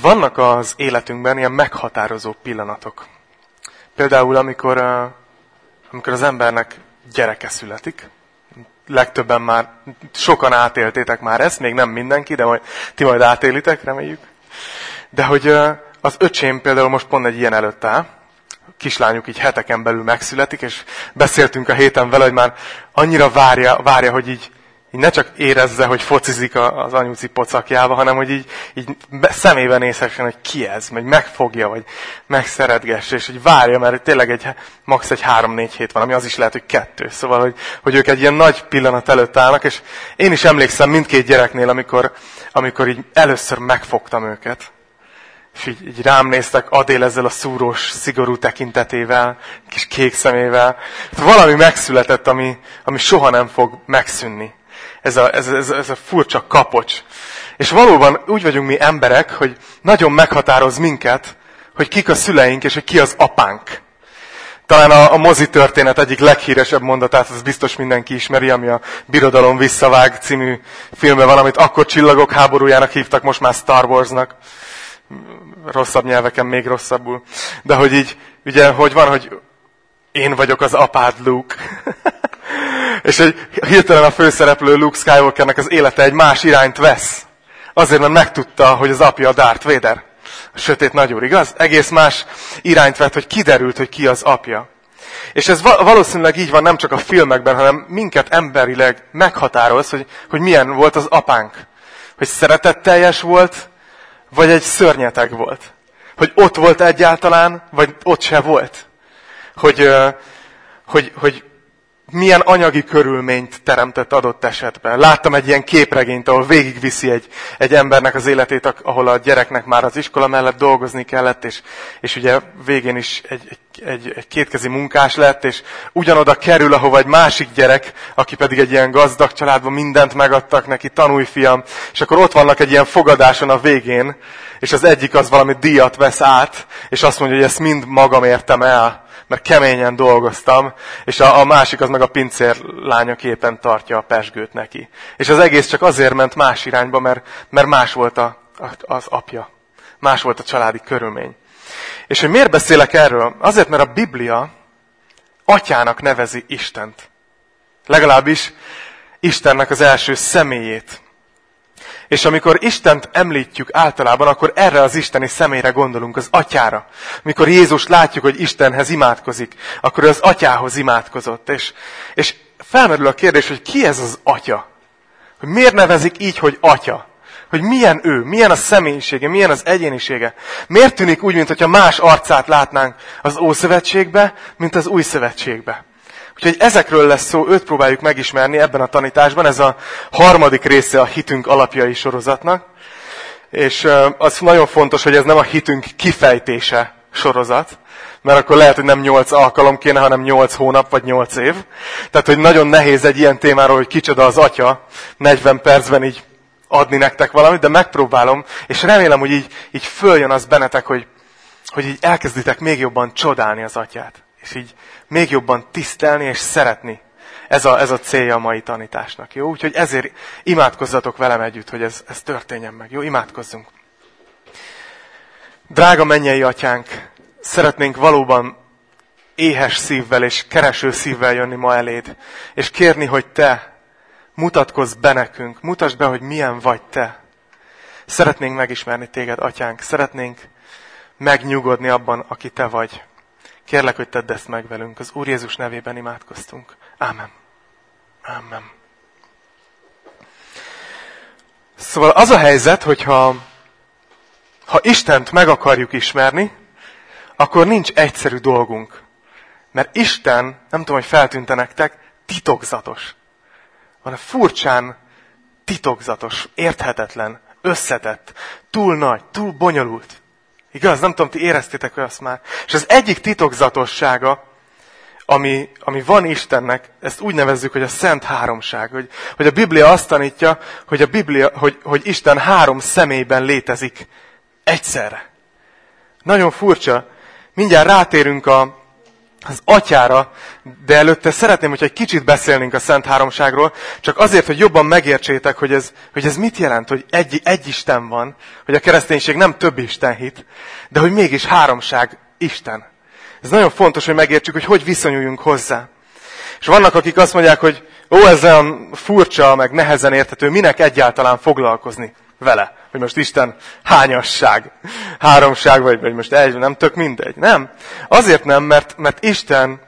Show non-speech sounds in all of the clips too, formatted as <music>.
Vannak az életünkben ilyen meghatározó pillanatok. Például, amikor, amikor az embernek gyereke születik, legtöbben már, sokan átéltétek már ezt, még nem mindenki, de majd, ti majd átélitek, reméljük. De hogy az öcsém például most pont egy ilyen előtt áll, kislányuk így heteken belül megszületik, és beszéltünk a héten vele, hogy már annyira várja, várja hogy így így ne csak érezze, hogy focizik az anyuci pocakjába, hanem hogy így, így szemében nézhessen, hogy ki ez, vagy megfogja, vagy megszeretgesse, és hogy várja, mert tényleg egy, max. egy három-négy hét van, ami az is lehet, hogy kettő. Szóval, hogy, hogy ők egy ilyen nagy pillanat előtt állnak, és én is emlékszem mindkét gyereknél, amikor, amikor így először megfogtam őket. És így, így rám néztek Adél ezzel a szúrós, szigorú tekintetével, kis kék szemével. Valami megszületett, ami, ami soha nem fog megszűnni ez a, ez, ez, ez a furcsa kapocs. És valóban úgy vagyunk mi emberek, hogy nagyon meghatároz minket, hogy kik a szüleink, és hogy ki az apánk. Talán a, a mozi történet egyik leghíresebb mondatát, az biztos mindenki ismeri, ami a Birodalom visszavág című filmben van, amit akkor csillagok háborújának hívtak, most már Star Warsnak. Rosszabb nyelveken még rosszabbul. De hogy így, ugye, hogy van, hogy én vagyok az apád, Luke. És egy hirtelen a főszereplő Luke Skywalkernek az élete egy más irányt vesz. Azért, mert megtudta, hogy az apja a Darth Vader. A sötét nagyúr, igaz? Egész más irányt vett, hogy kiderült, hogy ki az apja. És ez valószínűleg így van nem csak a filmekben, hanem minket emberileg meghatároz, hogy, hogy milyen volt az apánk. Hogy szeretetteljes volt, vagy egy szörnyeteg volt. Hogy ott volt egyáltalán, vagy ott se volt. Hogy, hogy, hogy milyen anyagi körülményt teremtett adott esetben. Láttam egy ilyen képregényt, ahol végigviszi egy, egy embernek az életét, ahol a gyereknek már az iskola mellett dolgozni kellett, és, és ugye végén is egy, egy, egy, egy kétkezi munkás lett, és ugyanoda kerül, ahova egy másik gyerek, aki pedig egy ilyen gazdag családban mindent megadtak neki, tanulj fiam, és akkor ott vannak egy ilyen fogadáson a végén, és az egyik az valami díjat vesz át, és azt mondja, hogy ezt mind magam értem el mert keményen dolgoztam, és a, a másik az meg a pincér lányaképpen tartja a pesgőt neki. És az egész csak azért ment más irányba, mert, mert más volt a, az apja. Más volt a családi körülmény. És hogy miért beszélek erről? Azért, mert a Biblia atyának nevezi Istent. Legalábbis Istennek az első személyét. És amikor Istent említjük általában, akkor erre az isteni személyre gondolunk, az atyára. Mikor Jézus látjuk, hogy Istenhez imádkozik, akkor az atyához imádkozott. És, és felmerül a kérdés, hogy ki ez az atya? Hogy miért nevezik így, hogy atya? Hogy milyen ő, milyen a személyisége, milyen az egyénisége. Miért tűnik úgy, mintha más arcát látnánk az Ószövetségbe, mint az Új Szövetségbe? Úgyhogy ezekről lesz szó, őt próbáljuk megismerni ebben a tanításban. Ez a harmadik része a hitünk alapjai sorozatnak. És az nagyon fontos, hogy ez nem a hitünk kifejtése sorozat, mert akkor lehet, hogy nem nyolc alkalom kéne, hanem nyolc hónap vagy nyolc év. Tehát, hogy nagyon nehéz egy ilyen témáról, hogy kicsoda az atya, 40 percben így adni nektek valamit, de megpróbálom, és remélem, hogy így, így följön az bennetek, hogy, hogy így elkezditek még jobban csodálni az atyát. És így még jobban tisztelni és szeretni. Ez a, ez a célja a mai tanításnak. Jó? Úgyhogy ezért imádkozzatok velem együtt, hogy ez, ez történjen meg. Jó? Imádkozzunk. Drága mennyei atyánk, szeretnénk valóban éhes szívvel és kereső szívvel jönni ma eléd, és kérni, hogy te mutatkozz be nekünk, mutasd be, hogy milyen vagy te. Szeretnénk megismerni téged, atyánk, szeretnénk megnyugodni abban, aki te vagy. Kérlek, hogy tedd ezt meg velünk. Az Úr Jézus nevében imádkoztunk. Ámen. Ámen. Szóval az a helyzet, hogyha ha Istent meg akarjuk ismerni, akkor nincs egyszerű dolgunk. Mert Isten, nem tudom, hogy feltűnte nektek, titokzatos. Van a furcsán titokzatos, érthetetlen, összetett, túl nagy, túl bonyolult. Igaz? Nem tudom, ti éreztétek azt már. És az egyik titokzatossága, ami, ami van Istennek, ezt úgy nevezzük, hogy a Szent Háromság. Hogy, hogy a Biblia azt tanítja, hogy, a Biblia, hogy, hogy Isten három személyben létezik egyszerre. Nagyon furcsa. Mindjárt rátérünk a, az atyára, de előtte szeretném, hogyha egy kicsit beszélnénk a Szent Háromságról, csak azért, hogy jobban megértsétek, hogy ez, hogy ez mit jelent, hogy egy, egy Isten van, hogy a kereszténység nem több Isten hit, de hogy mégis háromság Isten. Ez nagyon fontos, hogy megértsük, hogy hogy viszonyuljunk hozzá. És vannak, akik azt mondják, hogy ó, ez olyan furcsa, meg nehezen érthető, minek egyáltalán foglalkozni vele. Hogy most Isten hányasság, háromság, vagy, vagy most egy, nem tök mindegy. Nem. Azért nem, mert, mert Isten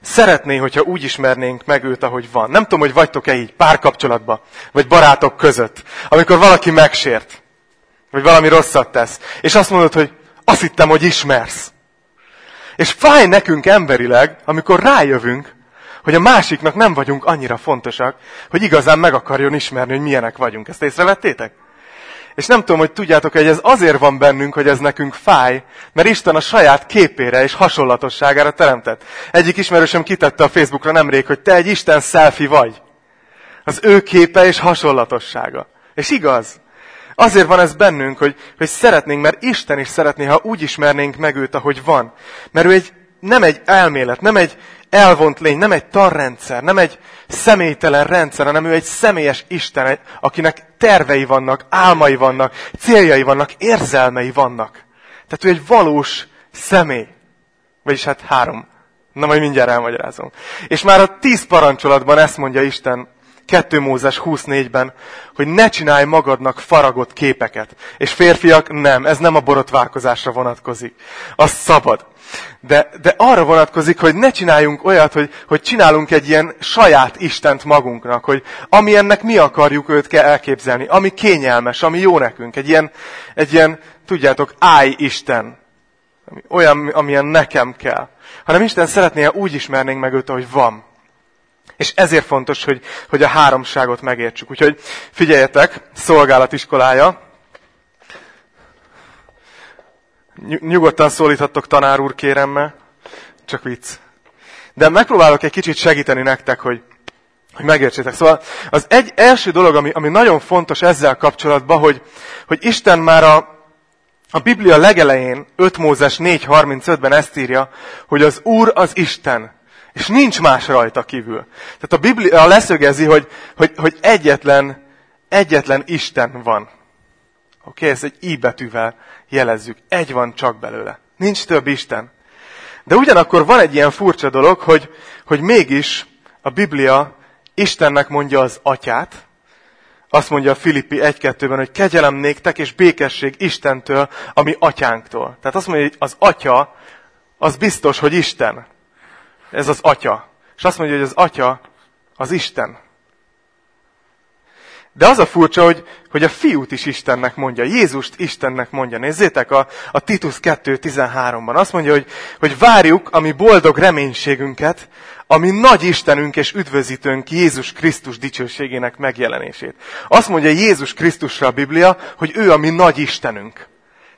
szeretné, hogyha úgy ismernénk meg őt, ahogy van. Nem tudom, hogy vagytok-e így párkapcsolatban, vagy barátok között, amikor valaki megsért, vagy valami rosszat tesz, és azt mondod, hogy azt hittem, hogy ismersz. És fáj nekünk emberileg, amikor rájövünk, hogy a másiknak nem vagyunk annyira fontosak, hogy igazán meg akarjon ismerni, hogy milyenek vagyunk. Ezt észrevettétek? És nem tudom, hogy tudjátok, hogy ez azért van bennünk, hogy ez nekünk fáj, mert Isten a saját képére és hasonlatosságára teremtett. Egyik ismerősöm kitette a Facebookra nemrég, hogy te egy Isten selfie vagy. Az ő képe és hasonlatossága. És igaz. Azért van ez bennünk, hogy, hogy szeretnénk, mert Isten is szeretné, ha úgy ismernénk meg őt, ahogy van. Mert ő egy, nem egy elmélet, nem egy elvont lény, nem egy tanrendszer, nem egy személytelen rendszer, hanem ő egy személyes Isten, akinek tervei vannak, álmai vannak, céljai vannak, érzelmei vannak. Tehát ő egy valós személy. Vagyis hát három. Na majd mindjárt elmagyarázom. És már a tíz parancsolatban ezt mondja Isten 2 Mózes 24-ben, hogy ne csinálj magadnak faragott képeket. És férfiak, nem, ez nem a borotválkozásra vonatkozik. Az szabad. De, de arra vonatkozik, hogy ne csináljunk olyat, hogy, hogy csinálunk egy ilyen saját Istent magunknak, hogy ami ennek mi akarjuk őt kell elképzelni, ami kényelmes, ami jó nekünk, egy ilyen, egy ilyen tudjátok, áj Isten, olyan, amilyen nekem kell. Hanem Isten szeretné, ha úgy ismernénk meg őt, ahogy van. És ezért fontos, hogy, hogy a háromságot megértsük. Úgyhogy figyeljetek, szolgálatiskolája. Nyugodtan szólíthattok tanár úr kéremmel, csak vicc. De megpróbálok egy kicsit segíteni nektek, hogy, hogy megértsétek. Szóval az egy első dolog, ami, ami nagyon fontos ezzel kapcsolatban, hogy, hogy Isten már a, a Biblia legelején, 5 Mózes 4.35-ben ezt írja, hogy az Úr az Isten. És nincs más rajta kívül. Tehát a Biblia leszögezi, hogy, hogy, hogy egyetlen, egyetlen Isten van. Oké, okay, ezt egy i betűvel jelezzük. Egy van csak belőle. Nincs több Isten. De ugyanakkor van egy ilyen furcsa dolog, hogy, hogy mégis a Biblia Istennek mondja az atyát, azt mondja a Filippi 1-2-ben, hogy kegyelem néktek és békesség Istentől, ami atyánktól. Tehát azt mondja, hogy az atya, az biztos, hogy Isten ez az atya. És azt mondja, hogy az atya az Isten. De az a furcsa, hogy, hogy a fiút is Istennek mondja, Jézust Istennek mondja. Nézzétek a, a Titus 2.13-ban. Azt mondja, hogy, hogy várjuk a mi boldog reménységünket, ami nagy Istenünk és üdvözítőnk Jézus Krisztus dicsőségének megjelenését. Azt mondja Jézus Krisztusra a Biblia, hogy ő a mi nagy Istenünk.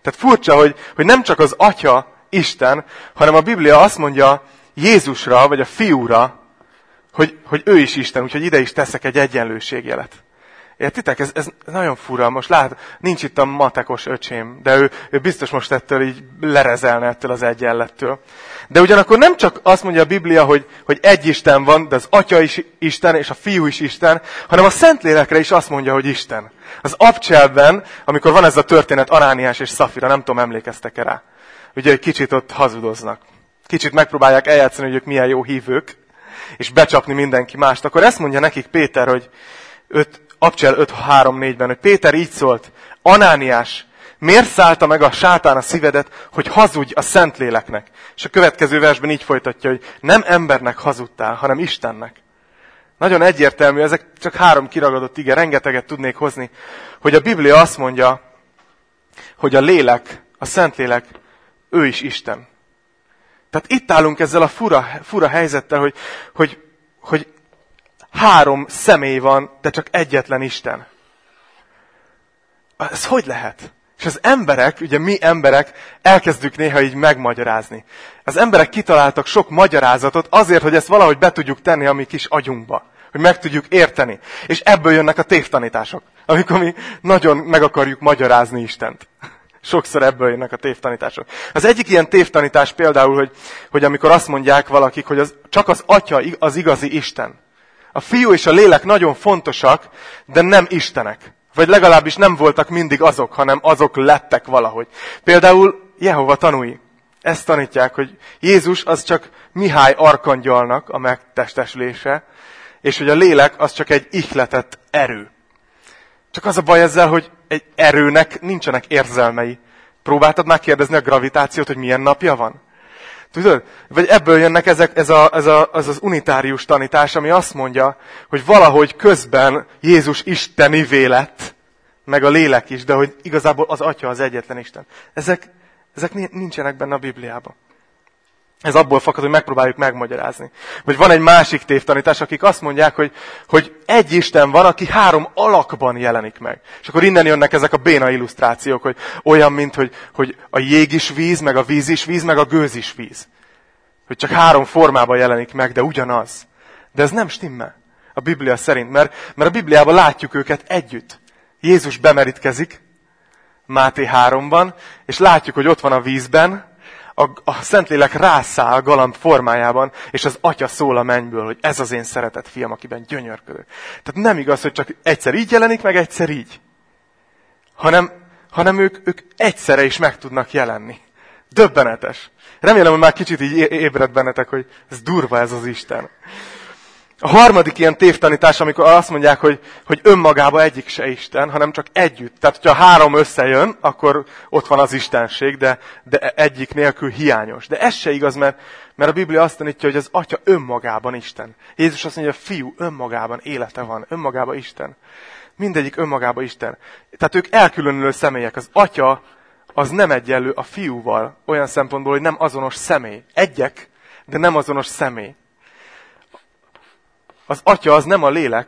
Tehát furcsa, hogy, hogy nem csak az Atya Isten, hanem a Biblia azt mondja Jézusra, vagy a fiúra, hogy, hogy ő is Isten, úgyhogy ide is teszek egy egyenlőségjelet. Értitek? Ez, ez nagyon fura. Most lát, nincs itt a matekos öcsém, de ő, ő biztos most ettől így lerezelne ettől az egyenlettől. De ugyanakkor nem csak azt mondja a Biblia, hogy, hogy egy Isten van, de az Atya is Isten, és a Fiú is Isten, hanem a Szentlélekre is azt mondja, hogy Isten. Az abcselben, amikor van ez a történet Anániás és Szafira, nem tudom, emlékeztek-e rá. Ugye egy kicsit ott hazudoznak kicsit megpróbálják eljátszani, hogy ők milyen jó hívők, és becsapni mindenki mást, akkor ezt mondja nekik Péter, hogy 5, Abcsel 5.3.4-ben, hogy Péter így szólt, Anániás, miért szállta meg a sátán a szívedet, hogy hazudj a Szentléleknek? És a következő versben így folytatja, hogy nem embernek hazudtál, hanem Istennek. Nagyon egyértelmű, ezek csak három kiragadott ige, rengeteget tudnék hozni, hogy a Biblia azt mondja, hogy a lélek, a Szentlélek, ő is Isten. Tehát itt állunk ezzel a fura, fura helyzettel, hogy, hogy, hogy három személy van, de csak egyetlen Isten. Ez hogy lehet? És az emberek, ugye mi emberek elkezdjük néha így megmagyarázni. Az emberek kitaláltak sok magyarázatot azért, hogy ezt valahogy be tudjuk tenni a mi kis agyunkba. Hogy meg tudjuk érteni. És ebből jönnek a tévtanítások. Amikor mi nagyon meg akarjuk magyarázni Istent. Sokszor ebből jönnek a tévtanítások. Az egyik ilyen tévtanítás például, hogy, hogy amikor azt mondják valakik, hogy az, csak az atya az igazi Isten. A fiú és a lélek nagyon fontosak, de nem Istenek. Vagy legalábbis nem voltak mindig azok, hanem azok lettek valahogy. Például Jehova tanúi. Ezt tanítják, hogy Jézus az csak Mihály arkangyalnak a megtestesülése, és hogy a lélek az csak egy ihletett erő. Csak az a baj ezzel, hogy egy erőnek nincsenek érzelmei. Próbáltad már kérdezni a gravitációt, hogy milyen napja van? Tudod? Vagy ebből jönnek ezek, ez, a, ez, a, ez az unitárius tanítás, ami azt mondja, hogy valahogy közben Jézus isteni lett, meg a lélek is, de hogy igazából az Atya az egyetlen Isten. Ezek, ezek nincsenek benne a Bibliában. Ez abból fakad, hogy megpróbáljuk megmagyarázni. Vagy van egy másik tévtanítás, akik azt mondják, hogy, hogy egy Isten van, aki három alakban jelenik meg. És akkor innen jönnek ezek a béna illusztrációk, hogy olyan, mint hogy, hogy a jég is víz, meg a víz is víz, meg a gőz is víz. Hogy csak három formában jelenik meg, de ugyanaz. De ez nem stimmel a Biblia szerint, mert, mert a Bibliában látjuk őket együtt. Jézus bemerítkezik, Máté 3-ban, és látjuk, hogy ott van a vízben, a, a Szentlélek rászáll galamb formájában, és az atya szól a mennyből, hogy ez az én szeretett fiam, akiben gyönyörködök. Tehát nem igaz, hogy csak egyszer így jelenik, meg egyszer így. Hanem, hanem ők, ők egyszerre is meg tudnak jelenni. Döbbenetes. Remélem, hogy már kicsit így ébred bennetek, hogy ez durva ez az Isten. A harmadik ilyen tévtanítás, amikor azt mondják, hogy, hogy önmagába egyik se Isten, hanem csak együtt. Tehát, hogyha három összejön, akkor ott van az Istenség, de, de egyik nélkül hiányos. De ez se igaz, mert, mert a Biblia azt tanítja, hogy az Atya önmagában Isten. Jézus azt mondja, hogy a fiú önmagában élete van, önmagában Isten. Mindegyik önmagában Isten. Tehát ők elkülönülő személyek. Az Atya az nem egyenlő a fiúval, olyan szempontból, hogy nem azonos személy. Egyek, de nem azonos személy az atya az nem a lélek,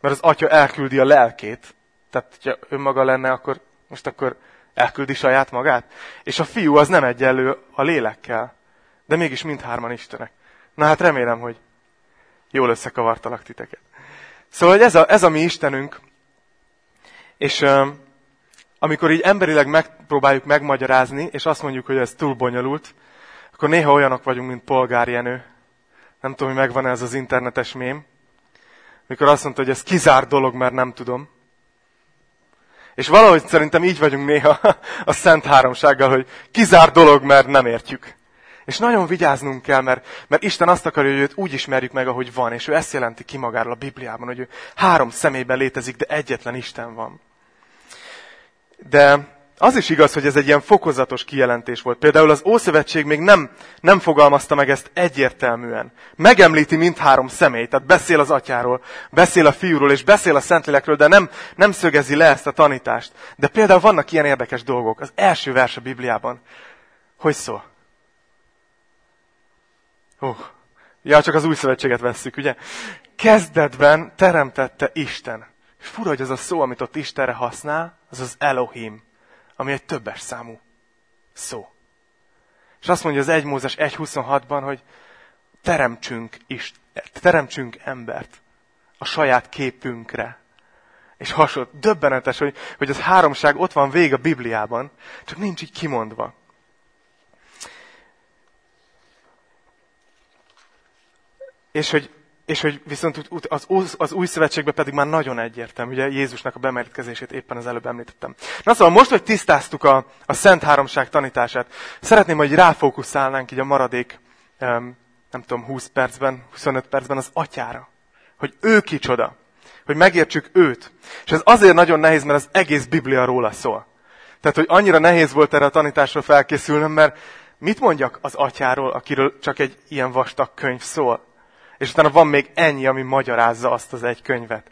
mert az atya elküldi a lelkét. Tehát, ha önmaga lenne, akkor most akkor elküldi saját magát. És a fiú az nem egyenlő a lélekkel, de mégis mindhárman Istenek. Na hát remélem, hogy jól összekavartalak titeket. Szóval ez a, ez a mi Istenünk, és um, amikor így emberileg megpróbáljuk megmagyarázni, és azt mondjuk, hogy ez túl bonyolult, akkor néha olyanok vagyunk, mint Polgár Jenő, nem tudom, hogy megvan ez az internetes mém. Mikor azt mondta, hogy ez kizár dolog, mert nem tudom. És valahogy szerintem így vagyunk néha a Szent Háromsággal, hogy kizár dolog, mert nem értjük. És nagyon vigyáznunk kell, mert, mert Isten azt akarja, hogy őt úgy ismerjük meg, ahogy van, és ő ezt jelenti ki magáról a Bibliában, hogy ő három személyben létezik, de egyetlen Isten van. De az is igaz, hogy ez egy ilyen fokozatos kijelentés volt. Például az Ószövetség még nem, nem fogalmazta meg ezt egyértelműen. Megemlíti mindhárom személyt, tehát beszél az atyáról, beszél a fiúról és beszél a Szentlélekről, de nem, nem szögezi le ezt a tanítást. De például vannak ilyen érdekes dolgok. Az első vers a Bibliában. Hogy szól? Uh, ja, csak az új szövetséget vesszük, ugye? Kezdetben teremtette Isten. És fura, hogy az a szó, amit ott Istenre használ, az az Elohim ami egy többes számú szó. És azt mondja az 1 Mózes 1.26-ban, hogy teremtsünk is, teremtsünk embert a saját képünkre. És hasonló, döbbenetes, hogy, hogy az háromság ott van vég a Bibliában, csak nincs így kimondva. És hogy és hogy viszont az, az új szövetségben pedig már nagyon egyértelmű, ugye Jézusnak a bemerítkezését éppen az előbb említettem. Na szóval most, hogy tisztáztuk a, a Szent Háromság tanítását, szeretném, hogy ráfókuszálnánk így a maradék, nem tudom, 20 percben, 25 percben az atyára. Hogy ő kicsoda. Hogy megértsük őt. És ez azért nagyon nehéz, mert az egész Biblia róla szól. Tehát, hogy annyira nehéz volt erre a tanításra felkészülnöm, mert mit mondjak az atyáról, akiről csak egy ilyen vastag könyv szól? És utána van még ennyi, ami magyarázza azt az egy könyvet.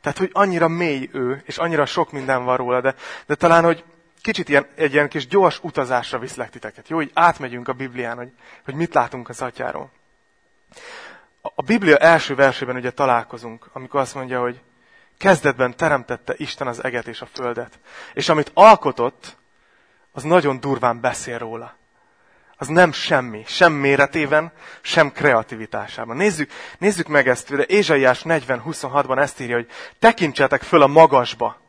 Tehát, hogy annyira mély ő, és annyira sok minden van róla, de, de talán, hogy kicsit ilyen, egy ilyen kis gyors utazásra viszlek titeket. Jó, hogy átmegyünk a Biblián, hogy, hogy mit látunk az atyáról. A Biblia első versében ugye találkozunk, amikor azt mondja, hogy kezdetben teremtette Isten az eget és a földet. És amit alkotott, az nagyon durván beszél róla az nem semmi, sem méretében, sem kreativitásában. Nézzük, nézzük meg ezt, de Ézsaiás 40.26-ban ezt írja, hogy tekintsetek föl a magasba,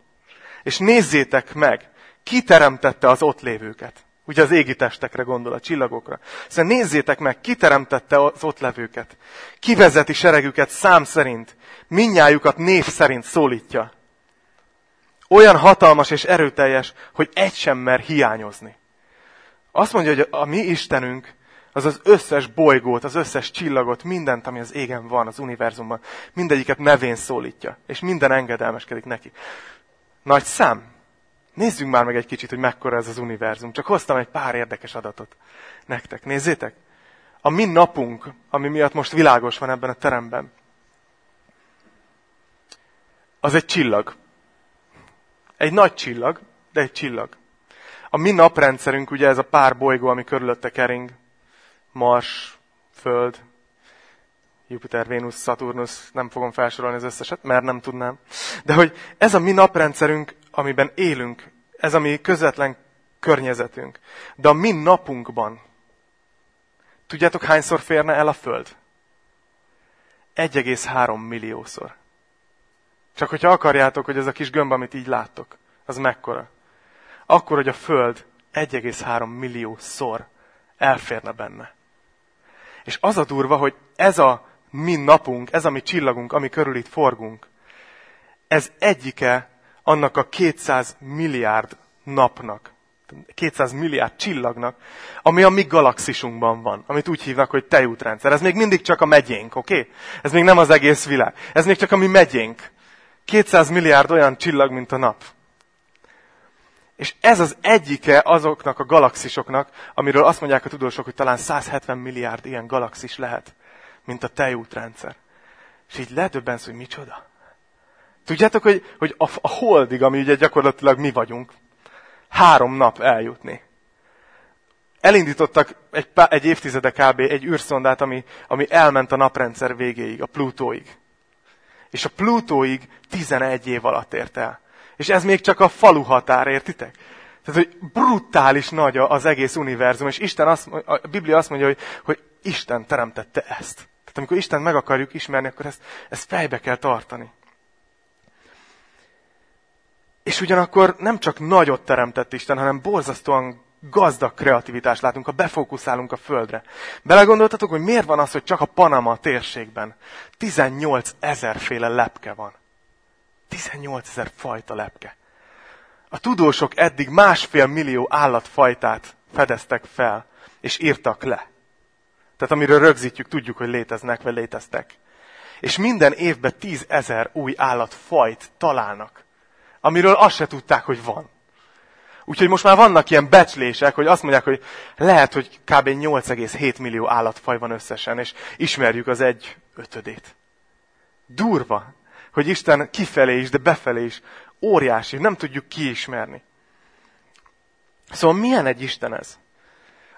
és nézzétek meg, Ki teremtette az ott lévőket? Ugye az égi testekre gondol, a csillagokra. Szóval nézzétek meg, ki teremtette az ott levőket. Ki vezeti seregüket szám szerint, minnyájukat név szerint szólítja. Olyan hatalmas és erőteljes, hogy egy sem mer hiányozni. Azt mondja, hogy a mi Istenünk az az összes bolygót, az összes csillagot, mindent, ami az égen van, az univerzumban, mindegyiket nevén szólítja, és minden engedelmeskedik neki. Nagy szám. Nézzünk már meg egy kicsit, hogy mekkora ez az univerzum. Csak hoztam egy pár érdekes adatot nektek. Nézzétek! A mi napunk, ami miatt most világos van ebben a teremben, az egy csillag. Egy nagy csillag, de egy csillag. A mi naprendszerünk ugye ez a pár bolygó, ami körülötte kering. Mars, Föld, Jupiter, Vénusz, Saturnus, nem fogom felsorolni az összeset, mert nem tudnám. De hogy ez a mi naprendszerünk, amiben élünk, ez a mi közvetlen környezetünk. De a mi napunkban, tudjátok hányszor férne el a Föld? 1,3 milliószor. Csak hogyha akarjátok, hogy ez a kis gömb, amit így láttok, az mekkora. Akkor, hogy a Föld 1,3 millió szor elférne benne. És az a durva, hogy ez a mi napunk, ez a mi csillagunk, ami körül itt forgunk, ez egyike annak a 200 milliárd napnak, 200 milliárd csillagnak, ami a mi galaxisunkban van, amit úgy hívnak, hogy tejútrendszer. Ez még mindig csak a megyénk, oké? Okay? Ez még nem az egész világ. Ez még csak a mi megyénk. 200 milliárd olyan csillag, mint a nap. És ez az egyike azoknak a galaxisoknak, amiről azt mondják a tudósok, hogy talán 170 milliárd ilyen galaxis lehet, mint a tejútrendszer. És így ledöbbensz, hogy micsoda. Tudjátok, hogy, hogy a, a holdig, ami ugye gyakorlatilag mi vagyunk, három nap eljutni. Elindítottak egy, egy évtizede kb. egy űrszondát, ami, ami elment a naprendszer végéig, a Plutóig. És a Plutóig 11 év alatt ért el. És ez még csak a falu határ, értitek? Tehát, hogy brutális nagy az egész univerzum, és Isten azt, a Biblia azt mondja, hogy, hogy Isten teremtette ezt. Tehát amikor Isten meg akarjuk ismerni, akkor ezt, ezt fejbe kell tartani. És ugyanakkor nem csak nagyot teremtett Isten, hanem borzasztóan gazdag kreativitást látunk, ha befókuszálunk a földre. Belegondoltatok, hogy miért van az, hogy csak a Panama térségben 18 féle lepke van? 18 ezer fajta lepke. A tudósok eddig másfél millió állatfajtát fedeztek fel, és írtak le. Tehát amiről rögzítjük, tudjuk, hogy léteznek, vagy léteztek. És minden évben tízezer új állatfajt találnak, amiről azt se tudták, hogy van. Úgyhogy most már vannak ilyen becslések, hogy azt mondják, hogy lehet, hogy kb. 8,7 millió állatfaj van összesen, és ismerjük az egy ötödét. Durva hogy Isten kifelé is, de befelé is óriási, nem tudjuk kiismerni. Szóval milyen egy Isten ez?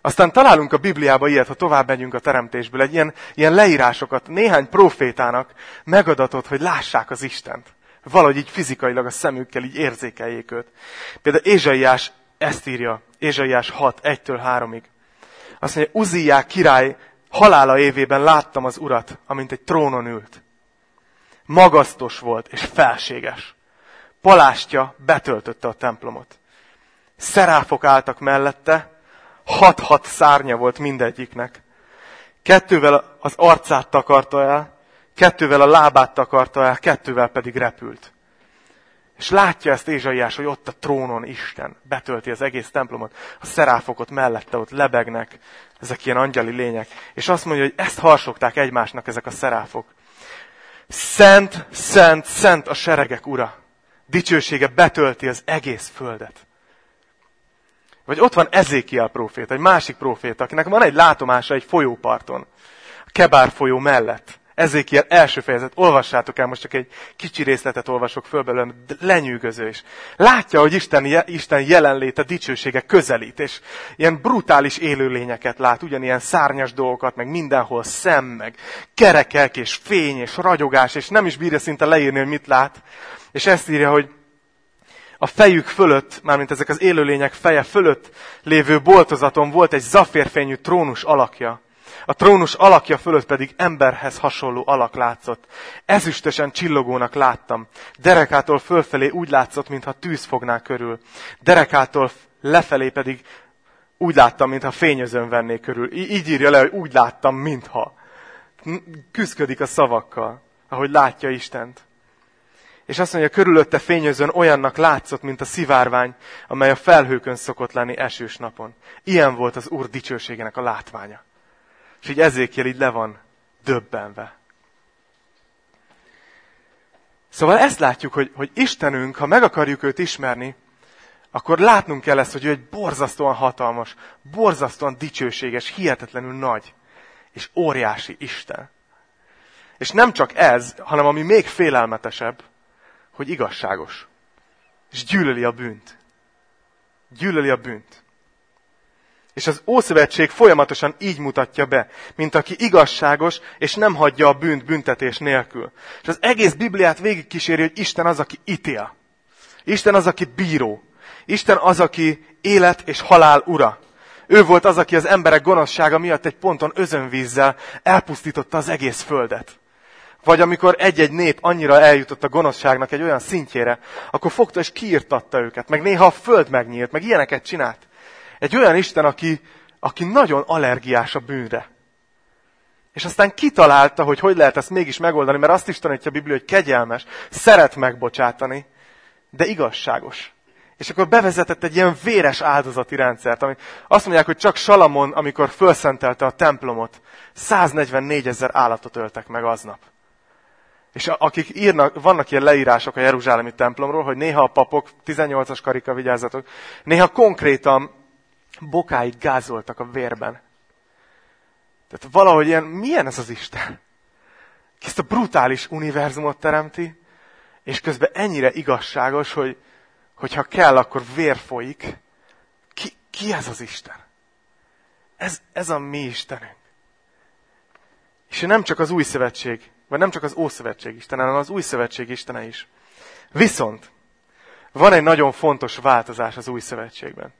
Aztán találunk a Bibliában ilyet, ha tovább megyünk a teremtésből, egy ilyen, ilyen leírásokat néhány profétának megadatott, hogy lássák az Istent. Valahogy így fizikailag a szemükkel így érzékeljék őt. Például Ézsaiás ezt írja, Ézsaiás 6, 1-től 3-ig. Azt mondja, Uziák király halála évében láttam az urat, amint egy trónon ült magasztos volt és felséges. Palástja betöltötte a templomot. Szeráfok álltak mellette, hat-hat szárnya volt mindegyiknek. Kettővel az arcát takarta el, kettővel a lábát takarta el, kettővel pedig repült. És látja ezt Ézsaiás, hogy ott a trónon Isten betölti az egész templomot, a szeráfok mellette ott lebegnek, ezek ilyen angyali lények. És azt mondja, hogy ezt harsogták egymásnak ezek a szeráfok. Szent, szent, szent a seregek ura. Dicsősége betölti az egész földet. Vagy ott van Ezékiel prófét, egy másik prófét, akinek van egy látomása egy folyóparton, a Kebár folyó mellett. Ezékiel első fejezet, olvassátok el, most csak egy kicsi részletet olvasok föl belőle, lenyűgöző is. Látja, hogy Isten, Isten jelenléte, dicsősége közelít, és ilyen brutális élőlényeket lát, ugyanilyen szárnyas dolgokat, meg mindenhol szem, meg kerekek, és fény, és ragyogás, és nem is bírja szinte leírni, hogy mit lát. És ezt írja, hogy a fejük fölött, mármint ezek az élőlények feje fölött lévő boltozaton volt egy zaférfényű trónus alakja, A trónus alakja fölött pedig emberhez hasonló alak látszott. Ezüstösen csillogónak láttam. Derekától fölfelé úgy látszott, mintha tűz fogná körül. Derekától lefelé pedig úgy láttam, mintha fényözön venné körül. Így írja le, hogy úgy láttam, mintha. Küzdködik a szavakkal, ahogy látja Istent. És azt mondja, körülötte fényözön olyannak látszott, mint a szivárvány, amely a felhőkön szokott lenni esős napon. Ilyen volt az Úr dicsőségének a látványa. És így ezékkel így le van döbbenve. Szóval ezt látjuk, hogy, hogy Istenünk, ha meg akarjuk őt ismerni, akkor látnunk kell ezt, hogy ő egy borzasztóan hatalmas, borzasztóan dicsőséges, hihetetlenül nagy és óriási Isten. És nem csak ez, hanem ami még félelmetesebb, hogy igazságos. És gyűlöli a bűnt. Gyűlöli a bűnt. És az Ószövetség folyamatosan így mutatja be, mint aki igazságos, és nem hagyja a bűnt büntetés nélkül. És az egész Bibliát végigkíséri, hogy Isten az, aki ítél. Isten az, aki bíró. Isten az, aki élet és halál ura. Ő volt az, aki az emberek gonoszsága miatt egy ponton özönvízzel elpusztította az egész földet. Vagy amikor egy-egy nép annyira eljutott a gonoszságnak egy olyan szintjére, akkor fogta és kiirtatta őket, meg néha a föld megnyílt, meg ilyeneket csinált. Egy olyan Isten, aki, aki nagyon allergiás a bűnre. És aztán kitalálta, hogy hogy lehet ezt mégis megoldani, mert azt is tanítja a Biblia, hogy kegyelmes, szeret megbocsátani, de igazságos. És akkor bevezetett egy ilyen véres áldozati rendszert, ami azt mondják, hogy csak Salamon, amikor felszentelte a templomot, 144 ezer állatot öltek meg aznap. És akik írnak, vannak ilyen leírások a Jeruzsálemi templomról, hogy néha a papok, 18-as karika vigyázzatok, néha konkrétan bokáig gázoltak a vérben. Tehát valahogy ilyen, milyen ez az Isten? Ezt a brutális univerzumot teremti, és közben ennyire igazságos, hogy hogyha kell, akkor vér folyik. Ki, ki ez az Isten? Ez, ez a mi Istenünk. És nem csak az új szövetség vagy nem csak az Ószövetség Isten, hanem az Új Szövetség Istene is. Viszont van egy nagyon fontos változás az Új Szövetségben.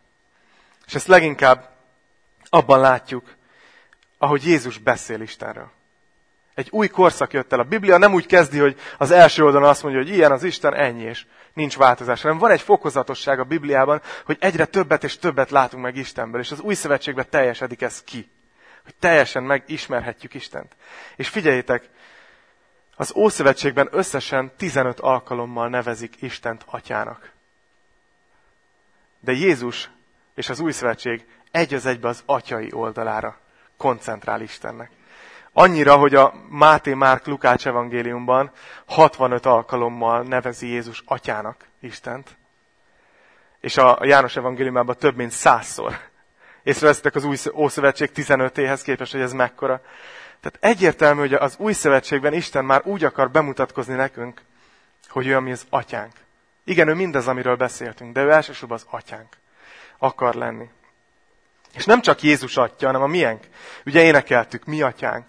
És ezt leginkább abban látjuk, ahogy Jézus beszél Istenről. Egy új korszak jött el. A Biblia nem úgy kezdi, hogy az első oldalon azt mondja, hogy ilyen az Isten, ennyi, és nincs változás. Hanem van egy fokozatosság a Bibliában, hogy egyre többet és többet látunk meg Istenből, és az új szövetségben teljesedik ez ki. Hogy teljesen megismerhetjük Istent. És figyeljétek, az Ószövetségben összesen 15 alkalommal nevezik Istent atyának. De Jézus és az Új Szövetség egy az egybe az atyai oldalára koncentrál Istennek. Annyira, hogy a Máté Márk Lukács evangéliumban 65 alkalommal nevezi Jézus atyának Istent. És a János evangéliumában több mint százszor. <laughs> Észrevesztek az új Ószövetség 15-éhez képest, hogy ez mekkora. Tehát egyértelmű, hogy az új szövetségben Isten már úgy akar bemutatkozni nekünk, hogy ő ami az atyánk. Igen, ő mindez, amiről beszéltünk, de ő elsősorban az atyánk akar lenni. És nem csak Jézus atya, hanem a miénk. Ugye énekeltük, mi atyánk.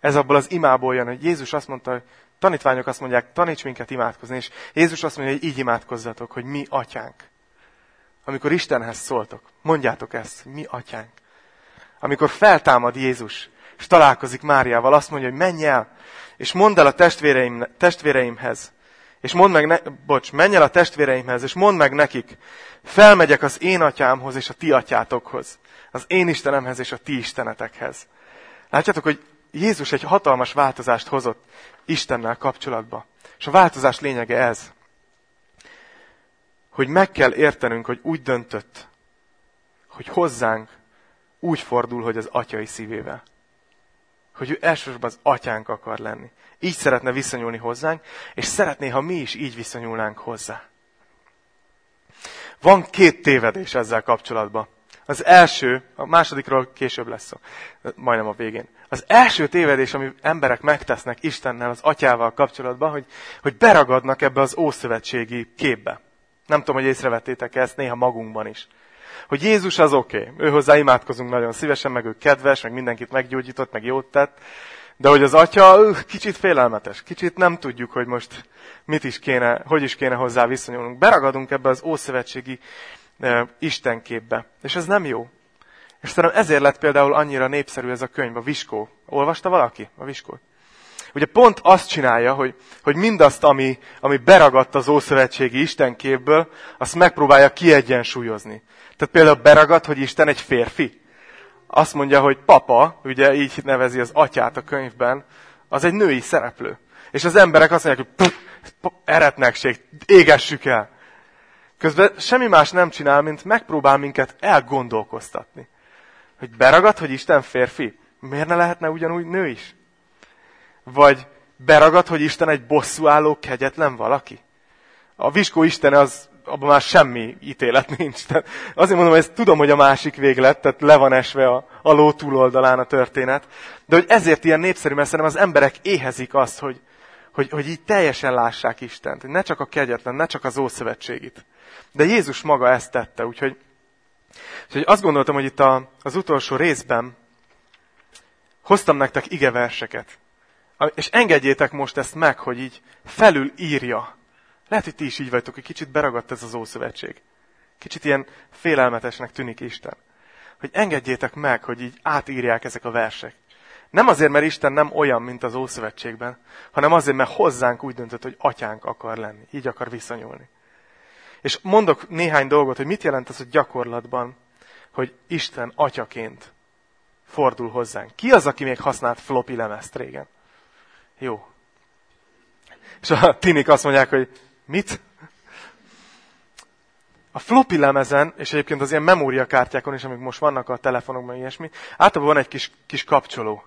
Ez abból az imából jön, hogy Jézus azt mondta, hogy tanítványok azt mondják, taníts minket imádkozni, és Jézus azt mondja, hogy így imádkozzatok, hogy mi atyánk. Amikor Istenhez szóltok, mondjátok ezt, mi atyánk. Amikor feltámad Jézus, és találkozik Máriával, azt mondja, hogy menj el, és mondd el a testvéreim, testvéreimhez, és mondd meg, ne, bocs, menj el a testvéreimhez, és mondd meg nekik, felmegyek az én atyámhoz és a ti atyátokhoz, az én Istenemhez és a ti istenetekhez. Látjátok, hogy Jézus egy hatalmas változást hozott Istennel kapcsolatba. És a változás lényege ez, hogy meg kell értenünk, hogy úgy döntött, hogy hozzánk úgy fordul, hogy az atyai szívével hogy ő elsősorban az atyánk akar lenni. Így szeretne viszonyulni hozzánk, és szeretné, ha mi is így viszonyulnánk hozzá. Van két tévedés ezzel kapcsolatban. Az első, a másodikról később lesz szó, majdnem a végén. Az első tévedés, ami emberek megtesznek Istennel, az atyával kapcsolatban, hogy, hogy beragadnak ebbe az ószövetségi képbe. Nem tudom, hogy észrevettétek ezt néha magunkban is hogy Jézus az oké, okay. ő hozzá imádkozunk nagyon szívesen, meg ő kedves, meg mindenkit meggyógyított, meg jót tett, de hogy az atya kicsit félelmetes, kicsit nem tudjuk, hogy most mit is kéne, hogy is kéne hozzá viszonyulnunk. Beragadunk ebbe az ószövetségi e, istenképbe, és ez nem jó. És szerintem ezért lett például annyira népszerű ez a könyv, a Viskó. Olvasta valaki a Viskót? Ugye pont azt csinálja, hogy, hogy mindazt, ami, ami beragadt az Ószövetségi Istenképből, azt megpróbálja kiegyensúlyozni. Tehát például beragadt, hogy Isten egy férfi. Azt mondja, hogy papa, ugye így nevezi az atyát a könyvben, az egy női szereplő. És az emberek azt mondják, hogy pff, eretnekség, égessük el. Közben semmi más nem csinál, mint megpróbál minket elgondolkoztatni. Hogy beragad, hogy Isten férfi. Miért ne lehetne ugyanúgy nő is? Vagy beragad, hogy Isten egy bosszúálló, kegyetlen valaki? A viskó Isten az, abban már semmi ítélet nincs. Tehát azért mondom, hogy ezt tudom, hogy a másik véglet, tehát le van esve a, a ló túloldalán a történet. De hogy ezért ilyen népszerű, mert szerintem az emberek éhezik azt, hogy, hogy, hogy így teljesen lássák Istent. Ne csak a kegyetlen, ne csak az Ószövetségit. De Jézus maga ezt tette, úgyhogy, úgyhogy azt gondoltam, hogy itt a, az utolsó részben hoztam nektek ige verseket. És engedjétek most ezt meg, hogy így felül írja. Lehet, hogy ti is így vagytok, hogy kicsit beragadt ez az Ószövetség. Kicsit ilyen félelmetesnek tűnik Isten. Hogy engedjétek meg, hogy így átírják ezek a versek. Nem azért, mert Isten nem olyan, mint az Ószövetségben, hanem azért, mert hozzánk úgy döntött, hogy atyánk akar lenni. Így akar viszonyulni. És mondok néhány dolgot, hogy mit jelent az, hogy gyakorlatban, hogy Isten atyaként fordul hozzánk. Ki az, aki még használt floppy lemezt régen? Jó. És a tinik azt mondják, hogy mit? A floppy lemezen, és egyébként az ilyen memóriakártyákon is, amik most vannak a telefonokban, ilyesmi, általában van egy kis, kis kapcsoló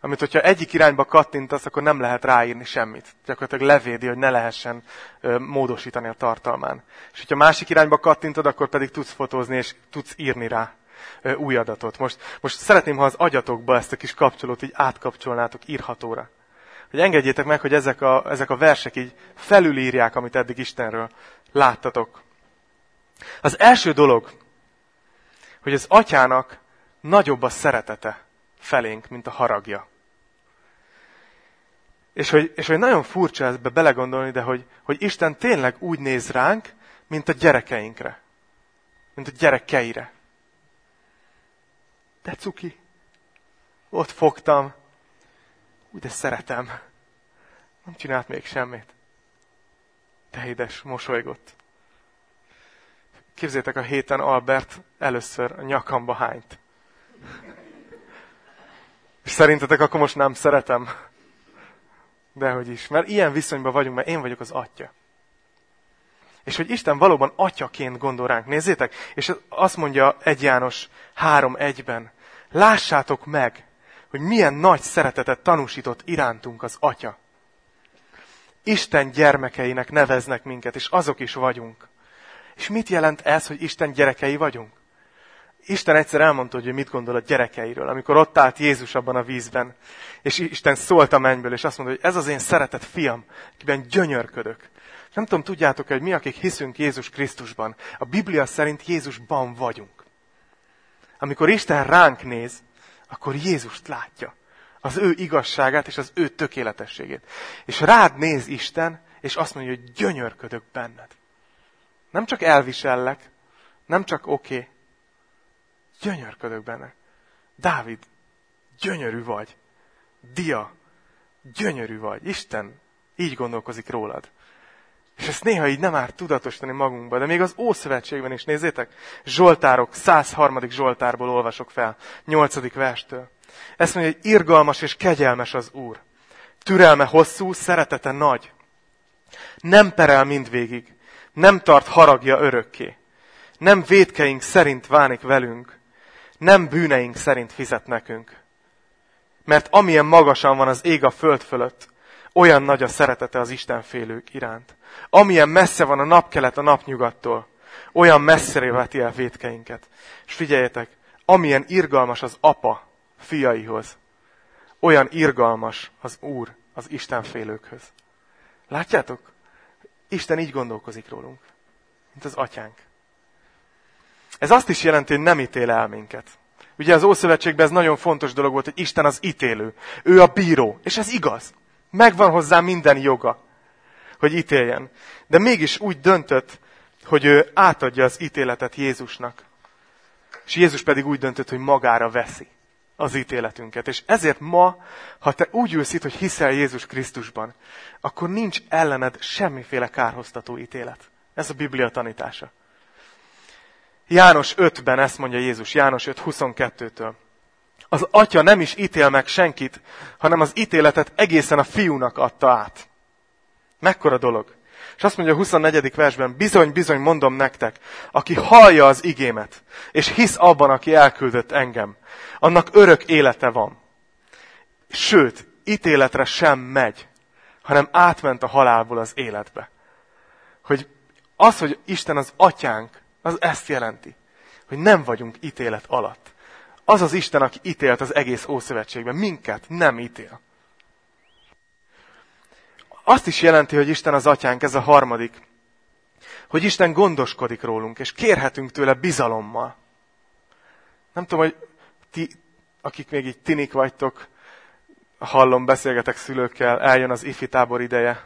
amit hogyha egyik irányba kattintasz, akkor nem lehet ráírni semmit. Gyakorlatilag levédi, hogy ne lehessen ö, módosítani a tartalmán. És hogyha másik irányba kattintod, akkor pedig tudsz fotózni, és tudsz írni rá ö, új adatot. Most, most szeretném, ha az agyatokba ezt a kis kapcsolót így átkapcsolnátok írhatóra. Hogy engedjétek meg, hogy ezek a, ezek a versek így felülírják, amit eddig Istenről láttatok. Az első dolog, hogy az atyának nagyobb a szeretete felénk, mint a haragja. És hogy, és hogy nagyon furcsa ebbe belegondolni, de hogy, hogy Isten tényleg úgy néz ránk, mint a gyerekeinkre. Mint a gyerekeire. De cuki, ott fogtam, úgy de szeretem. Nem csinált még semmit. De édes, mosolygott. Képzétek, a héten Albert először a nyakamba hányt. És szerintetek akkor most nem szeretem? Dehogy is. Mert ilyen viszonyban vagyunk, mert én vagyok az atya. És hogy Isten valóban atyaként gondol ránk. Nézzétek, és azt mondja 1 János 3.1-ben. Lássátok meg, hogy milyen nagy szeretetet tanúsított irántunk az atya. Isten gyermekeinek neveznek minket, és azok is vagyunk. És mit jelent ez, hogy Isten gyerekei vagyunk? Isten egyszer elmondta, hogy mit gondol a gyerekeiről, amikor ott állt Jézus abban a vízben, és Isten szólt a mennyből, és azt mondta, hogy ez az én szeretett fiam, akiben gyönyörködök. Nem tudom, tudjátok-e, hogy mi, akik hiszünk Jézus Krisztusban, a Biblia szerint Jézusban vagyunk. Amikor Isten ránk néz, akkor Jézust látja. Az ő igazságát és az ő tökéletességét. És rád néz Isten, és azt mondja, hogy gyönyörködök benned. Nem csak elvisellek, nem csak oké, okay, Gyönyörködök benne. Dávid, gyönyörű vagy. Dia, gyönyörű vagy. Isten így gondolkozik rólad. És ezt néha így nem árt tudatosítani magunkba, de még az Ószövetségben is, nézzétek, Zsoltárok, 103. Zsoltárból olvasok fel, 8. verstől. Ezt mondja, hogy irgalmas és kegyelmes az Úr. Türelme hosszú, szeretete nagy. Nem perel mindvégig, nem tart haragja örökké. Nem védkeink szerint vánik velünk, nem bűneink szerint fizet nekünk. Mert amilyen magasan van az ég a föld fölött, olyan nagy a szeretete az Isten félők iránt. Amilyen messze van a napkelet a napnyugattól, olyan messzere veti el vétkeinket. És figyeljetek, amilyen irgalmas az apa fiaihoz, olyan irgalmas az Úr az Isten félőkhöz. Látjátok? Isten így gondolkozik rólunk, mint az atyánk. Ez azt is jelenti, hogy nem ítél el minket. Ugye az Ószövetségben ez nagyon fontos dolog volt, hogy Isten az ítélő. Ő a bíró. És ez igaz. Megvan hozzá minden joga, hogy ítéljen. De mégis úgy döntött, hogy ő átadja az ítéletet Jézusnak. És Jézus pedig úgy döntött, hogy magára veszi az ítéletünket. És ezért ma, ha te úgy ülsz itt, hogy hiszel Jézus Krisztusban, akkor nincs ellened semmiféle kárhoztató ítélet. Ez a Biblia tanítása. János 5-ben ezt mondja Jézus, János 5, 22-től. Az atya nem is ítél meg senkit, hanem az ítéletet egészen a fiúnak adta át. Mekkora dolog. És azt mondja a 24. versben, bizony, bizony mondom nektek, aki hallja az igémet, és hisz abban, aki elküldött engem, annak örök élete van. Sőt, ítéletre sem megy, hanem átment a halálból az életbe. Hogy az, hogy Isten az atyánk, az ezt jelenti, hogy nem vagyunk ítélet alatt. Az az Isten, aki ítélt az egész Ószövetségben, minket nem ítél. Azt is jelenti, hogy Isten az atyánk, ez a harmadik, hogy Isten gondoskodik rólunk, és kérhetünk tőle bizalommal. Nem tudom, hogy ti, akik még így tinik vagytok, hallom, beszélgetek szülőkkel, eljön az ifi tábor ideje,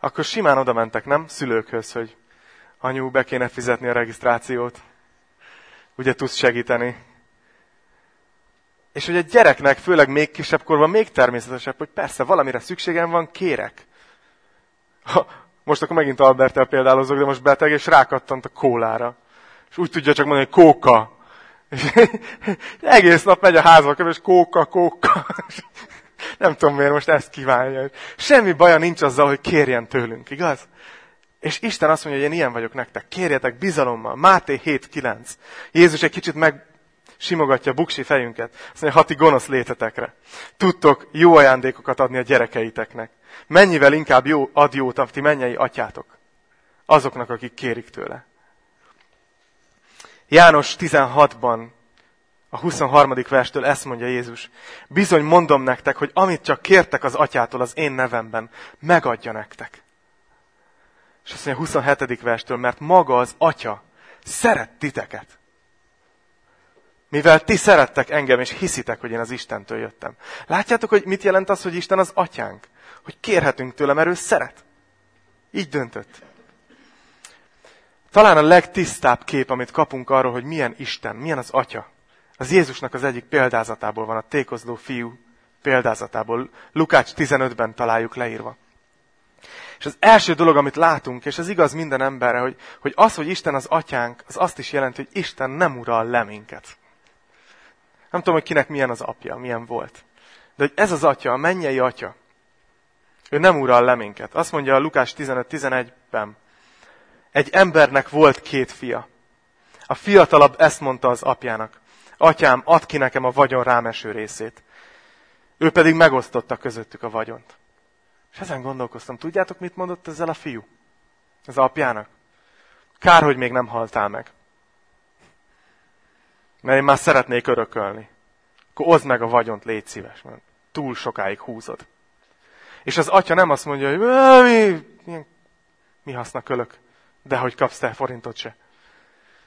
akkor simán oda mentek, nem? Szülőkhöz, hogy anyu, be kéne fizetni a regisztrációt. Ugye tudsz segíteni. És hogy egy gyereknek, főleg még kisebb korban, még természetesebb, hogy persze valamire szükségem van, kérek. Most akkor megint Albertel példálozok, de most beteg, és rákattant a kólára. És úgy tudja csak mondani, hogy kóka. És <laughs> egész nap megy a házba, és kóka, kóka. <laughs> Nem tudom, miért most ezt kívánja. Semmi baja nincs azzal, hogy kérjen tőlünk, igaz? És Isten azt mondja, hogy én ilyen vagyok nektek. Kérjetek bizalommal. Máté 7.9. Jézus egy kicsit meg simogatja a buksi fejünket. Azt mondja, hati gonosz létetekre. Tudtok jó ajándékokat adni a gyerekeiteknek. Mennyivel inkább jó, ad jót ti mennyei atyátok. Azoknak, akik kérik tőle. János 16-ban, a 23. verstől ezt mondja Jézus. Bizony mondom nektek, hogy amit csak kértek az atyától az én nevemben, megadja nektek. És azt mondja 27. verstől, mert maga az atya szeret titeket. Mivel ti szerettek engem, és hiszitek, hogy én az Istentől jöttem. Látjátok, hogy mit jelent az, hogy Isten az atyánk? Hogy kérhetünk tőle, mert ő szeret. Így döntött. Talán a legtisztább kép, amit kapunk arról, hogy milyen Isten, milyen az Atya, az Jézusnak az egyik példázatából van, a tékozló fiú példázatából. Lukács 15-ben találjuk leírva. És az első dolog, amit látunk, és ez igaz minden emberre, hogy, hogy az, hogy Isten az atyánk, az azt is jelenti, hogy Isten nem ural le minket. Nem tudom, hogy kinek milyen az apja, milyen volt. De hogy ez az atya, a mennyei atya, ő nem ural le minket. Azt mondja a Lukás 15-11-ben, egy embernek volt két fia. A fiatalabb ezt mondta az apjának. Atyám, add ki nekem a vagyon rámeső részét. Ő pedig megosztotta közöttük a vagyont. És ezen gondolkoztam, tudjátok, mit mondott ezzel a fiú? Az apjának? Kár, hogy még nem haltál meg. Mert én már szeretnék örökölni. Akkor oszd meg a vagyont, légy szíves, mert túl sokáig húzod. És az atya nem azt mondja, hogy mi, mi, mi haszna kölök de hogy kapsz te forintot se.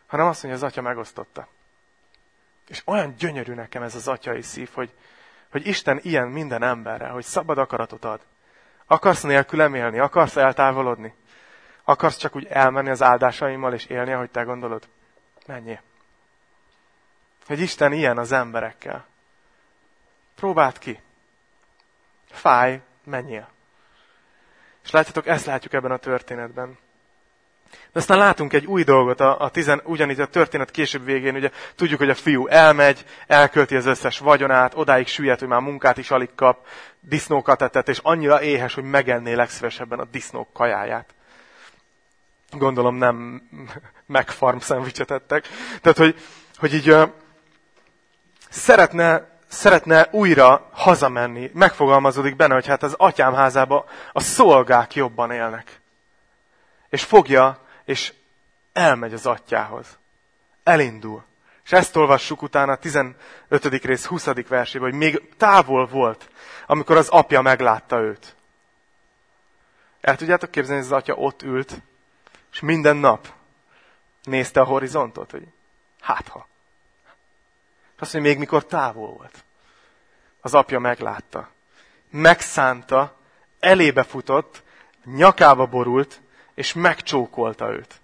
Hanem azt mondja, az atya megosztotta. És olyan gyönyörű nekem ez az atyai szív, hogy, hogy Isten ilyen minden emberre, hogy szabad akaratot ad. Akarsz nélkülem élni? Akarsz eltávolodni? Akarsz csak úgy elmenni az áldásaimmal és élni, ahogy te gondolod? Menjél. Hogy Isten ilyen az emberekkel. Próbáld ki. Fáj, menjél. És látjátok, ezt látjuk ebben a történetben. De aztán látunk egy új dolgot, a, a tizen, ugyanígy a történet később végén, ugye tudjuk, hogy a fiú elmegy, elkölti az összes vagyonát, odáig süllyed, hogy már munkát is alig kap, disznókat etett, és annyira éhes, hogy megenné legszívesebben a disznók kajáját. Gondolom nem <laughs> megfarm szendvicset ettek. Tehát, hogy, hogy így szeretne, szeretne újra hazamenni. Megfogalmazódik benne, hogy hát az atyám házába a szolgák jobban élnek. És fogja és elmegy az atyához. Elindul. És ezt olvassuk utána a 15. rész 20. versében, hogy még távol volt, amikor az apja meglátta őt. El tudjátok képzelni, hogy az atya ott ült, és minden nap nézte a horizontot, hogy hát ha. Azt mondja, még mikor távol volt. Az apja meglátta. Megszánta, elébe futott, nyakába borult, és megcsókolta őt.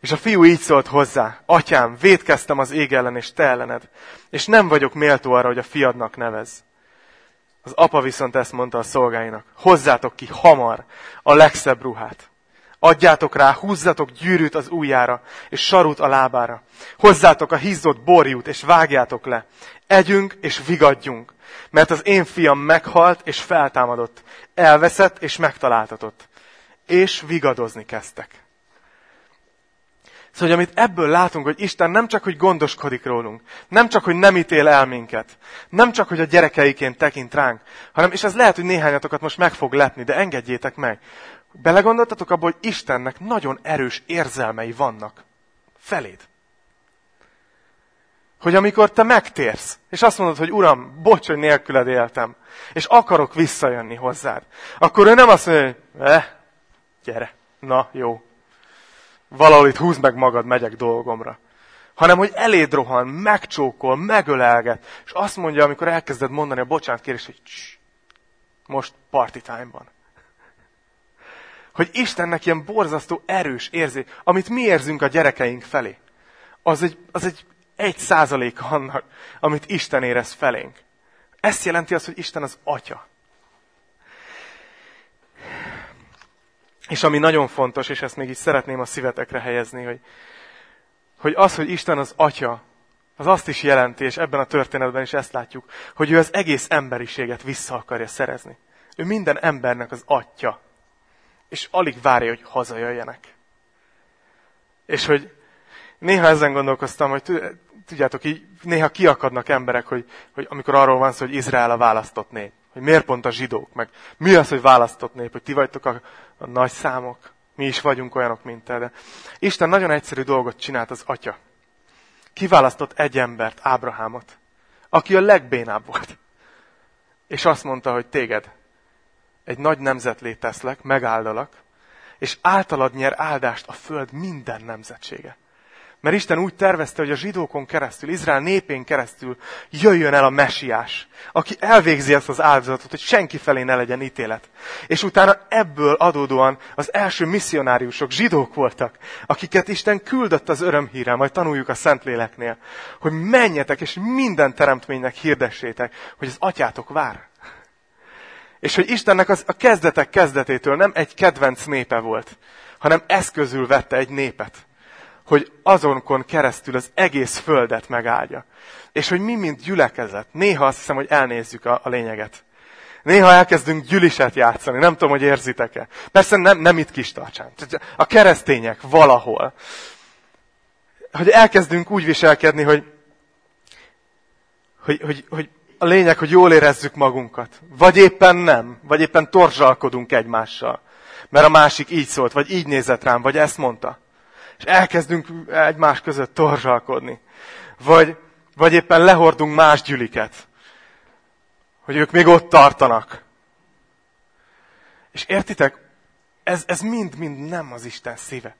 És a fiú így szólt hozzá, atyám, védkeztem az ég ellen és te ellened, és nem vagyok méltó arra, hogy a fiadnak nevez. Az apa viszont ezt mondta a szolgáinak, hozzátok ki hamar a legszebb ruhát. Adjátok rá, húzzatok gyűrűt az ujjára, és sarut a lábára. Hozzátok a hízott borjút, és vágjátok le. Együnk, és vigadjunk. Mert az én fiam meghalt, és feltámadott. Elveszett, és megtaláltatott. És vigadozni kezdtek. Szóval, hogy amit ebből látunk, hogy Isten nem csak, hogy gondoskodik rólunk, nem csak, hogy nem ítél el minket, nem csak, hogy a gyerekeiként tekint ránk, hanem, és ez lehet, hogy néhányatokat most meg fog lepni, de engedjétek meg. Belegondoltatok abba, hogy Istennek nagyon erős érzelmei vannak feléd. Hogy amikor te megtérsz, és azt mondod, hogy Uram, bocs, hogy nélküled éltem, és akarok visszajönni hozzád, akkor ő nem azt mondja, hogy eh, gyere, na jó, valahol itt húzd meg magad, megyek dolgomra. Hanem, hogy eléd rohan, megcsókol, megölelget, és azt mondja, amikor elkezded mondani a bocsánat kérés, hogy most party time van. Hogy Istennek ilyen borzasztó erős érzé, amit mi érzünk a gyerekeink felé, az egy, az egy egy százalék annak, amit Isten érez felénk. Ezt jelenti az, hogy Isten az Atya. És ami nagyon fontos, és ezt még így szeretném a szívetekre helyezni, hogy, hogy az, hogy Isten az Atya, az azt is jelenti, és ebben a történetben is ezt látjuk, hogy ő az egész emberiséget vissza akarja szerezni. Ő minden embernek az atya. És alig várja, hogy hazajöjjenek. És hogy néha ezen gondolkoztam, hogy tudjátok, így néha kiakadnak emberek, hogy, hogy amikor arról van szó, hogy Izrael a választott nép. Hogy miért pont a zsidók, meg mi az, hogy választott nép, hogy ti vagytok a, a nagy számok, mi is vagyunk olyanok, mint te. De Isten nagyon egyszerű dolgot csinált az atya. Kiválasztott egy embert, Ábrahámot, aki a legbénább volt. És azt mondta, hogy téged egy nagy nemzetlé teszlek, megáldalak, és általad nyer áldást a föld minden nemzetsége. Mert Isten úgy tervezte, hogy a zsidókon keresztül, Izrael népén keresztül jöjjön el a mesiás, aki elvégzi ezt az áldozatot, hogy senki felé ne legyen ítélet. És utána ebből adódóan az első misszionáriusok zsidók voltak, akiket Isten küldött az örömhírrel, majd tanuljuk a Szentléleknél, hogy menjetek és minden teremtménynek hirdessétek, hogy az atyátok vár. És hogy Istennek az a kezdetek kezdetétől nem egy kedvenc népe volt, hanem eszközül vette egy népet hogy azonkon keresztül az egész földet megáldja. És hogy mi, mint gyülekezet, néha azt hiszem, hogy elnézzük a, a lényeget. Néha elkezdünk gyüliset játszani, nem tudom, hogy érzitek-e. Persze nem, nem itt kis tartsán. A keresztények valahol. Hogy elkezdünk úgy viselkedni, hogy, hogy, hogy, hogy a lényeg, hogy jól érezzük magunkat. Vagy éppen nem. Vagy éppen torzsalkodunk egymással. Mert a másik így szólt, vagy így nézett rám, vagy ezt mondta és elkezdünk egymás között torzsalkodni. Vagy, vagy éppen lehordunk más gyüliket, hogy ők még ott tartanak. És értitek, ez, mind-mind nem az Isten szíve.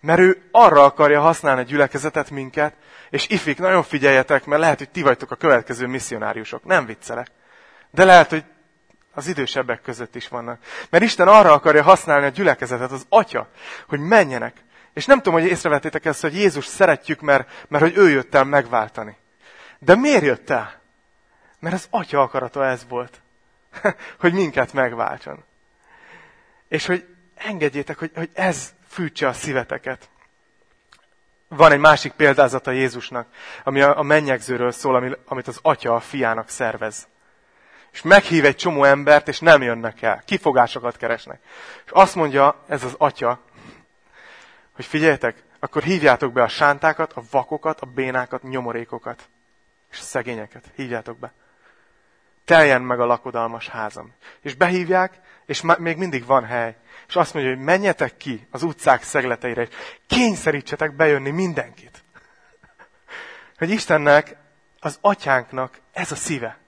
Mert ő arra akarja használni a gyülekezetet minket, és ifik, nagyon figyeljetek, mert lehet, hogy ti vagytok a következő misszionáriusok. Nem viccelek. De lehet, hogy az idősebbek között is vannak. Mert Isten arra akarja használni a gyülekezetet, az Atya, hogy menjenek, és nem tudom, hogy észrevettétek ezt, hogy Jézus szeretjük, mert, mert hogy ő jött el megváltani. De miért jött el? Mert az atya akarata ez volt. <laughs> hogy minket megváltson. És hogy engedjétek, hogy, hogy ez fűtse a szíveteket. Van egy másik példázata Jézusnak, ami a, a mennyegzőről szól, ami, amit az atya a fiának szervez. És meghív egy csomó embert, és nem jönnek el. Kifogásokat keresnek. És azt mondja ez az atya, hogy figyeljetek, akkor hívjátok be a sántákat, a vakokat, a bénákat, nyomorékokat, és a szegényeket. Hívjátok be. Teljen meg a lakodalmas házam. És behívják, és még mindig van hely. És azt mondja, hogy menjetek ki az utcák szegleteire, és kényszerítsetek bejönni mindenkit. Hogy Istennek, az atyánknak ez a szíve.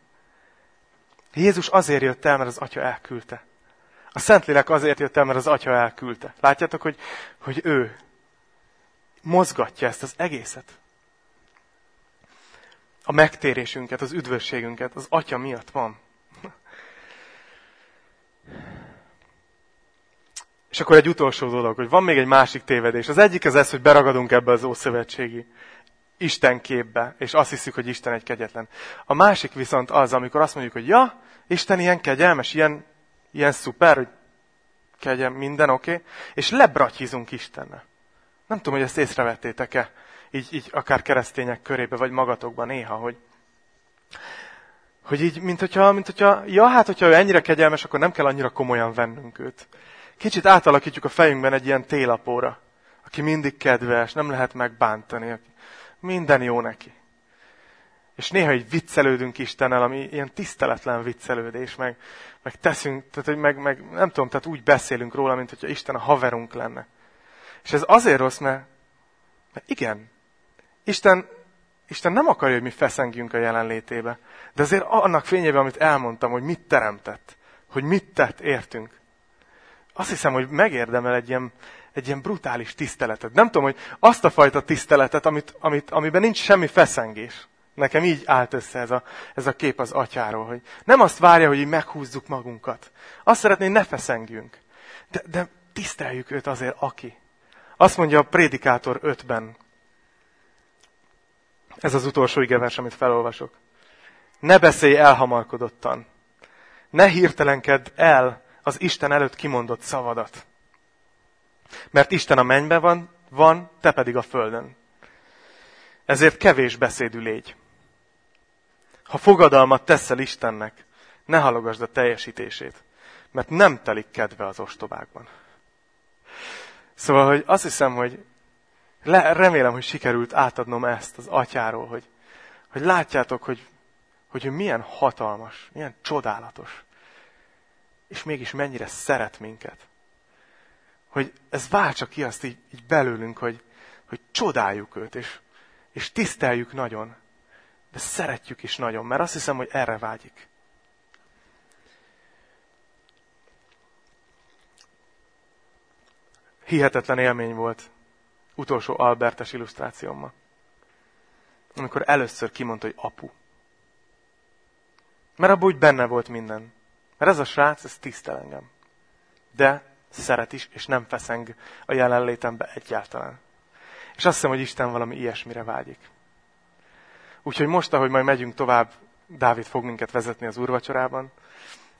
Jézus azért jött el, mert az atya elküldte. A Szentlélek azért jött el, mert az Atya elküldte. Látjátok, hogy, hogy ő mozgatja ezt az egészet. A megtérésünket, az üdvösségünket az Atya miatt van. És akkor egy utolsó dolog, hogy van még egy másik tévedés. Az egyik az ez, hogy beragadunk ebbe az ószövetségi Isten képbe, és azt hiszük, hogy Isten egy kegyetlen. A másik viszont az, amikor azt mondjuk, hogy ja, Isten ilyen kegyelmes, ilyen, ilyen szuper, hogy kegyem, minden oké, okay, és lebrattyizunk Istennel. Nem tudom, hogy ezt észrevettétek-e, így, így akár keresztények körébe, vagy magatokban néha, hogy, hogy így, mint hogyha, mint hogyha, ja, hát hogyha ő ennyire kegyelmes, akkor nem kell annyira komolyan vennünk őt. Kicsit átalakítjuk a fejünkben egy ilyen télapóra, aki mindig kedves, nem lehet megbántani, aki minden jó neki. És néha így viccelődünk Istennel, ami ilyen tiszteletlen viccelődés, meg, meg teszünk, tehát, hogy meg, meg, nem tudom, tehát úgy beszélünk róla, mint hogyha Isten a haverunk lenne. És ez azért rossz, mert, mert igen, Isten, Isten nem akarja, hogy mi feszengjünk a jelenlétébe. De azért annak fényében, amit elmondtam, hogy mit teremtett, hogy mit tett, értünk. Azt hiszem, hogy megérdemel egy ilyen, egy ilyen brutális tiszteletet. Nem tudom, hogy azt a fajta tiszteletet, amit, amit, amiben nincs semmi feszengés. Nekem így állt össze ez a, ez a kép az atyáról, hogy nem azt várja, hogy így meghúzzuk magunkat. Azt szeretné, ne feszengjünk. De, de tiszteljük őt azért, aki. Azt mondja a Prédikátor 5-ben. Ez az utolsó igevers, amit felolvasok. Ne beszélj elhamarkodottan. Ne hirtelenkedd el az Isten előtt kimondott szavadat. Mert Isten a mennyben van, van, te pedig a földön. Ezért kevés beszédű légy. Ha fogadalmat teszel Istennek, ne halogasd a teljesítését, mert nem telik kedve az ostobákban. Szóval, hogy azt hiszem, hogy le, remélem, hogy sikerült átadnom ezt az atyáról, hogy, hogy látjátok, hogy, hogy milyen hatalmas, milyen csodálatos, és mégis mennyire szeret minket. Hogy ez váltsa ki azt így, így belőlünk, hogy, hogy csodáljuk őt, és, és tiszteljük nagyon, de szeretjük is nagyon, mert azt hiszem, hogy erre vágyik. Hihetetlen élmény volt utolsó Albertes illusztrációmmal. Amikor először kimondta, hogy apu. Mert abban úgy benne volt minden. Mert ez a srác, ez tisztel engem. De szeret is, és nem feszeng a jelenlétembe egyáltalán. És azt hiszem, hogy Isten valami ilyesmire vágyik. Úgyhogy most, ahogy majd megyünk tovább, Dávid fog minket vezetni az úrvacsorában,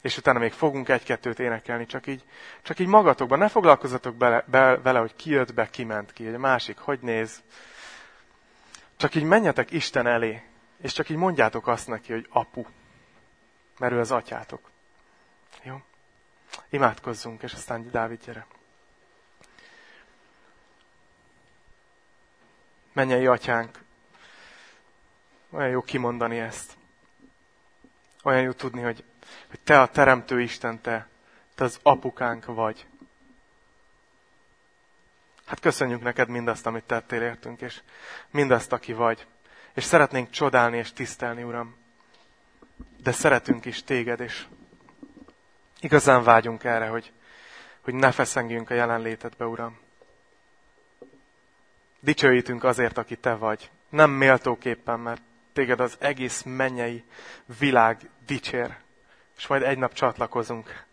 és utána még fogunk egy-kettőt énekelni, csak így, csak így magatokban. Ne foglalkozzatok bele, be, vele, hogy ki jött be, ki ment ki, hogy a másik hogy néz. Csak így menjetek Isten elé, és csak így mondjátok azt neki, hogy apu, mert ő az atyátok. Jó? Imádkozzunk, és aztán Dávid gyere. Mennyei atyánk, olyan jó kimondani ezt. Olyan jó tudni, hogy, hogy te a Teremtő Isten, te, te az apukánk vagy. Hát köszönjük neked mindazt, amit tettél értünk, és mindazt, aki vagy. És szeretnénk csodálni és tisztelni, Uram. De szeretünk is téged, és igazán vágyunk erre, hogy, hogy ne feszengjünk a jelenlétedbe, Uram. Dicsőítünk azért, aki te vagy. Nem méltóképpen, mert téged az egész mennyei világ dicsér, és majd egy nap csatlakozunk.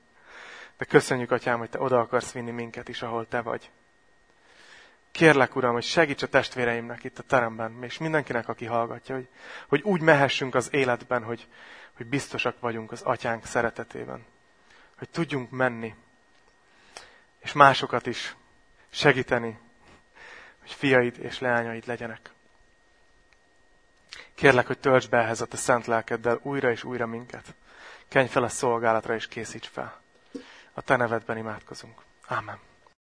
De köszönjük, Atyám, hogy Te oda akarsz vinni minket is, ahol Te vagy. Kérlek, Uram, hogy segíts a testvéreimnek itt a teremben, és mindenkinek, aki hallgatja, hogy, hogy úgy mehessünk az életben, hogy, hogy biztosak vagyunk az Atyánk szeretetében. Hogy tudjunk menni, és másokat is segíteni, hogy fiaid és leányaid legyenek. Kérlek, hogy tölts be ehhez a te szent lelkeddel újra és újra minket. Kenj fel a szolgálatra és készíts fel. A te nevedben imádkozunk. Ámen.